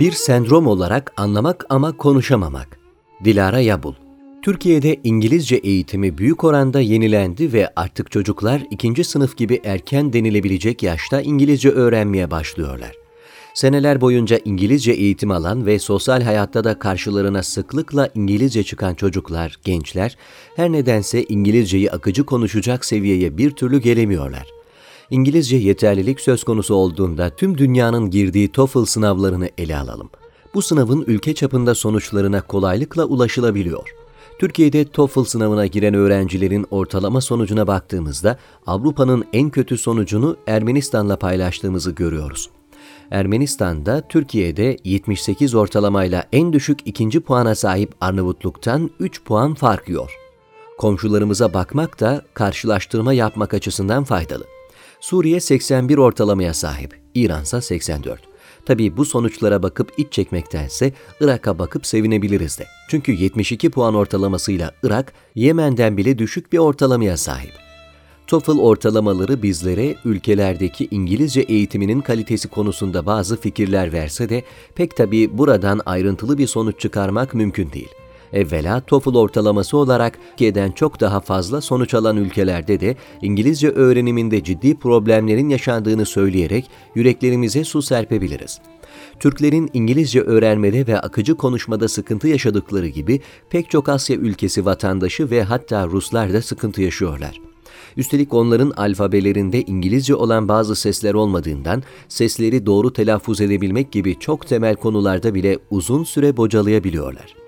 Bir sendrom olarak anlamak ama konuşamamak. Dilara Yabul Türkiye'de İngilizce eğitimi büyük oranda yenilendi ve artık çocuklar ikinci sınıf gibi erken denilebilecek yaşta İngilizce öğrenmeye başlıyorlar. Seneler boyunca İngilizce eğitim alan ve sosyal hayatta da karşılarına sıklıkla İngilizce çıkan çocuklar, gençler her nedense İngilizceyi akıcı konuşacak seviyeye bir türlü gelemiyorlar. İngilizce yeterlilik söz konusu olduğunda tüm dünyanın girdiği TOEFL sınavlarını ele alalım. Bu sınavın ülke çapında sonuçlarına kolaylıkla ulaşılabiliyor. Türkiye'de TOEFL sınavına giren öğrencilerin ortalama sonucuna baktığımızda Avrupa'nın en kötü sonucunu Ermenistan'la paylaştığımızı görüyoruz. Ermenistan'da Türkiye'de 78 ortalamayla en düşük ikinci puana sahip Arnavutluk'tan 3 puan fark. Komşularımıza bakmak da karşılaştırma yapmak açısından faydalı. Suriye 81 ortalamaya sahip, İran ise 84. Tabii bu sonuçlara bakıp iç çekmektense Irak'a bakıp sevinebiliriz de. Çünkü 72 puan ortalamasıyla Irak, Yemen'den bile düşük bir ortalamaya sahip. TOEFL ortalamaları bizlere ülkelerdeki İngilizce eğitiminin kalitesi konusunda bazı fikirler verse de pek tabii buradan ayrıntılı bir sonuç çıkarmak mümkün değil. Evvela TOEFL ortalaması olarak Türkiye'den çok daha fazla sonuç alan ülkelerde de İngilizce öğreniminde ciddi problemlerin yaşandığını söyleyerek yüreklerimize su serpebiliriz. Türklerin İngilizce öğrenmede ve akıcı konuşmada sıkıntı yaşadıkları gibi pek çok Asya ülkesi vatandaşı ve hatta Ruslar da sıkıntı yaşıyorlar. Üstelik onların alfabelerinde İngilizce olan bazı sesler olmadığından sesleri doğru telaffuz edebilmek gibi çok temel konularda bile uzun süre bocalayabiliyorlar.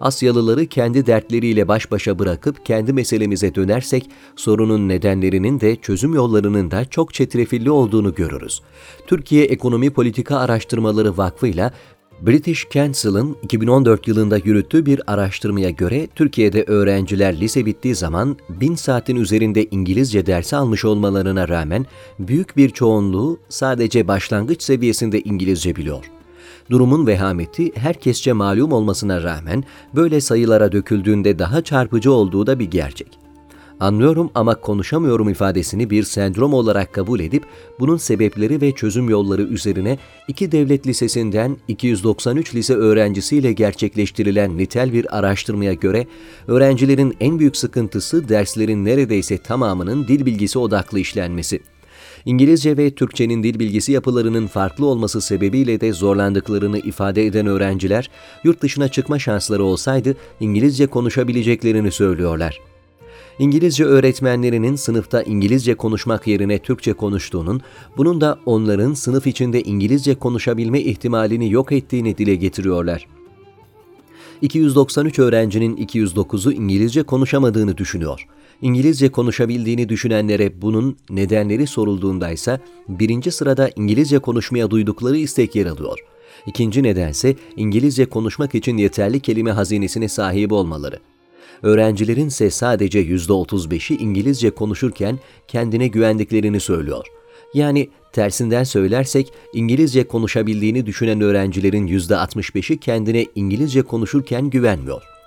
Asyalıları kendi dertleriyle baş başa bırakıp kendi meselemize dönersek sorunun nedenlerinin de çözüm yollarının da çok çetrefilli olduğunu görürüz. Türkiye Ekonomi Politika Araştırmaları Vakfı ile British Council'ın 2014 yılında yürüttüğü bir araştırmaya göre Türkiye'de öğrenciler lise bittiği zaman 1000 saatin üzerinde İngilizce dersi almış olmalarına rağmen büyük bir çoğunluğu sadece başlangıç seviyesinde İngilizce biliyor. Durumun vehameti herkesçe malum olmasına rağmen böyle sayılara döküldüğünde daha çarpıcı olduğu da bir gerçek. Anlıyorum ama konuşamıyorum ifadesini bir sendrom olarak kabul edip bunun sebepleri ve çözüm yolları üzerine iki devlet lisesinden 293 lise öğrencisiyle gerçekleştirilen nitel bir araştırmaya göre öğrencilerin en büyük sıkıntısı derslerin neredeyse tamamının dil bilgisi odaklı işlenmesi. İngilizce ve Türkçenin dil bilgisi yapılarının farklı olması sebebiyle de zorlandıklarını ifade eden öğrenciler, yurt dışına çıkma şansları olsaydı İngilizce konuşabileceklerini söylüyorlar. İngilizce öğretmenlerinin sınıfta İngilizce konuşmak yerine Türkçe konuştuğunun, bunun da onların sınıf içinde İngilizce konuşabilme ihtimalini yok ettiğini dile getiriyorlar. 293 öğrencinin 209'u İngilizce konuşamadığını düşünüyor. İngilizce konuşabildiğini düşünenlere bunun nedenleri sorulduğunda ise birinci sırada İngilizce konuşmaya duydukları istek yer alıyor. İkinci nedense İngilizce konuşmak için yeterli kelime hazinesine sahip olmaları. Öğrencilerin ise sadece %35'i İngilizce konuşurken kendine güvendiklerini söylüyor. Yani tersinden söylersek İngilizce konuşabildiğini düşünen öğrencilerin %65'i kendine İngilizce konuşurken güvenmiyor.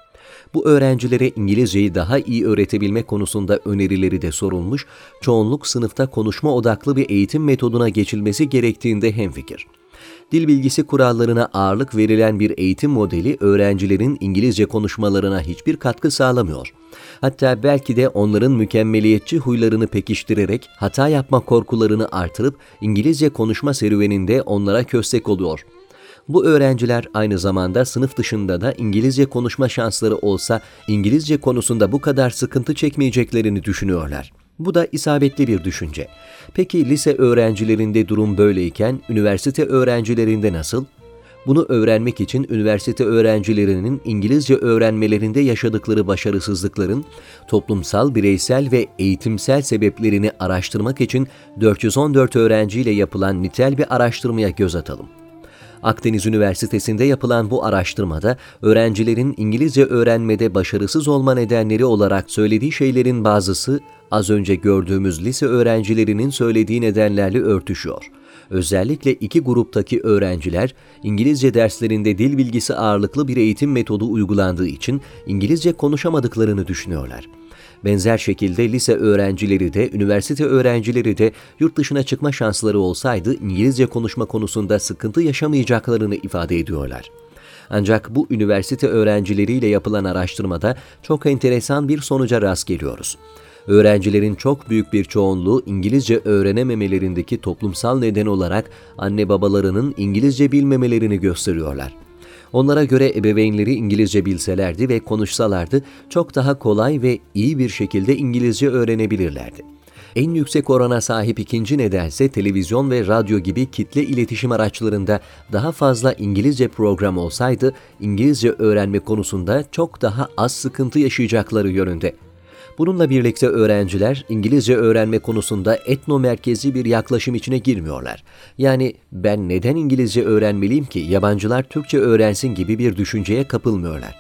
Bu öğrencilere İngilizceyi daha iyi öğretebilme konusunda önerileri de sorulmuş, çoğunluk sınıfta konuşma odaklı bir eğitim metoduna geçilmesi gerektiğinde hemfikir. Dil bilgisi kurallarına ağırlık verilen bir eğitim modeli öğrencilerin İngilizce konuşmalarına hiçbir katkı sağlamıyor. Hatta belki de onların mükemmeliyetçi huylarını pekiştirerek hata yapma korkularını artırıp İngilizce konuşma serüveninde onlara köstek oluyor.'' Bu öğrenciler aynı zamanda sınıf dışında da İngilizce konuşma şansları olsa İngilizce konusunda bu kadar sıkıntı çekmeyeceklerini düşünüyorlar. Bu da isabetli bir düşünce. Peki lise öğrencilerinde durum böyleyken üniversite öğrencilerinde nasıl? Bunu öğrenmek için üniversite öğrencilerinin İngilizce öğrenmelerinde yaşadıkları başarısızlıkların toplumsal, bireysel ve eğitimsel sebeplerini araştırmak için 414 öğrenciyle yapılan nitel bir araştırmaya göz atalım. Akdeniz Üniversitesi'nde yapılan bu araştırmada öğrencilerin İngilizce öğrenmede başarısız olma nedenleri olarak söylediği şeylerin bazısı az önce gördüğümüz lise öğrencilerinin söylediği nedenlerle örtüşüyor. Özellikle iki gruptaki öğrenciler İngilizce derslerinde dil bilgisi ağırlıklı bir eğitim metodu uygulandığı için İngilizce konuşamadıklarını düşünüyorlar. Benzer şekilde lise öğrencileri de, üniversite öğrencileri de yurt dışına çıkma şansları olsaydı İngilizce konuşma konusunda sıkıntı yaşamayacaklarını ifade ediyorlar. Ancak bu üniversite öğrencileriyle yapılan araştırmada çok enteresan bir sonuca rast geliyoruz. Öğrencilerin çok büyük bir çoğunluğu İngilizce öğrenememelerindeki toplumsal neden olarak anne babalarının İngilizce bilmemelerini gösteriyorlar. Onlara göre ebeveynleri İngilizce bilselerdi ve konuşsalardı çok daha kolay ve iyi bir şekilde İngilizce öğrenebilirlerdi. En yüksek orana sahip ikinci nedense televizyon ve radyo gibi kitle iletişim araçlarında daha fazla İngilizce program olsaydı İngilizce öğrenme konusunda çok daha az sıkıntı yaşayacakları yönünde. Bununla birlikte öğrenciler İngilizce öğrenme konusunda etno merkezi bir yaklaşım içine girmiyorlar. Yani ben neden İngilizce öğrenmeliyim ki yabancılar Türkçe öğrensin gibi bir düşünceye kapılmıyorlar.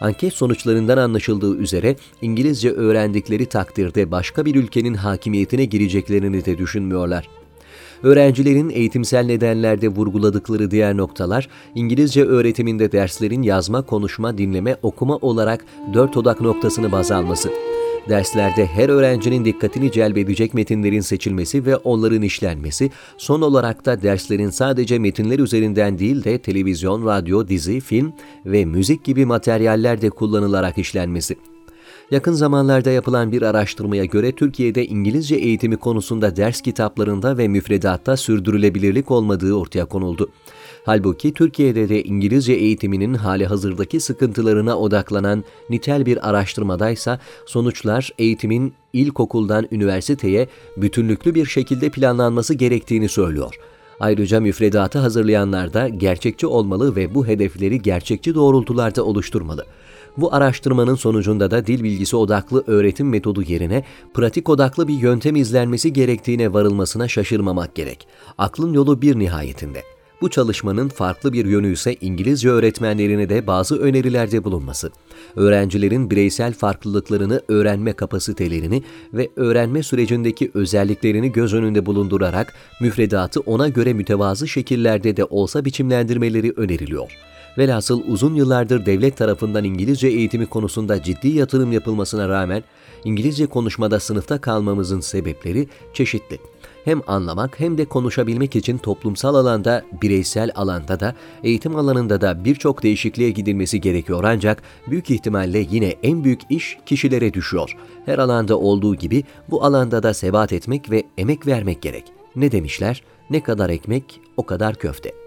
Anket sonuçlarından anlaşıldığı üzere İngilizce öğrendikleri takdirde başka bir ülkenin hakimiyetine gireceklerini de düşünmüyorlar. Öğrencilerin eğitimsel nedenlerde vurguladıkları diğer noktalar, İngilizce öğretiminde derslerin yazma, konuşma, dinleme, okuma olarak dört odak noktasını baz alması. Derslerde her öğrencinin dikkatini celbedecek metinlerin seçilmesi ve onların işlenmesi, son olarak da derslerin sadece metinler üzerinden değil de televizyon, radyo, dizi, film ve müzik gibi materyaller de kullanılarak işlenmesi. Yakın zamanlarda yapılan bir araştırmaya göre Türkiye'de İngilizce eğitimi konusunda ders kitaplarında ve müfredatta sürdürülebilirlik olmadığı ortaya konuldu. Halbuki Türkiye'de de İngilizce eğitiminin hali hazırdaki sıkıntılarına odaklanan nitel bir araştırmadaysa sonuçlar eğitimin ilkokuldan üniversiteye bütünlüklü bir şekilde planlanması gerektiğini söylüyor. Ayrıca müfredatı hazırlayanlar da gerçekçi olmalı ve bu hedefleri gerçekçi doğrultularda oluşturmalı. Bu araştırmanın sonucunda da dil bilgisi odaklı öğretim metodu yerine pratik odaklı bir yöntem izlenmesi gerektiğine varılmasına şaşırmamak gerek. Aklın yolu bir nihayetinde. Bu çalışmanın farklı bir yönü ise İngilizce öğretmenlerine de bazı önerilerde bulunması. Öğrencilerin bireysel farklılıklarını, öğrenme kapasitelerini ve öğrenme sürecindeki özelliklerini göz önünde bulundurarak müfredatı ona göre mütevazı şekillerde de olsa biçimlendirmeleri öneriliyor. Velhasıl uzun yıllardır devlet tarafından İngilizce eğitimi konusunda ciddi yatırım yapılmasına rağmen İngilizce konuşmada sınıfta kalmamızın sebepleri çeşitli hem anlamak hem de konuşabilmek için toplumsal alanda, bireysel alanda da, eğitim alanında da birçok değişikliğe gidilmesi gerekiyor ancak büyük ihtimalle yine en büyük iş kişilere düşüyor. Her alanda olduğu gibi bu alanda da sebat etmek ve emek vermek gerek. Ne demişler? Ne kadar ekmek o kadar köfte.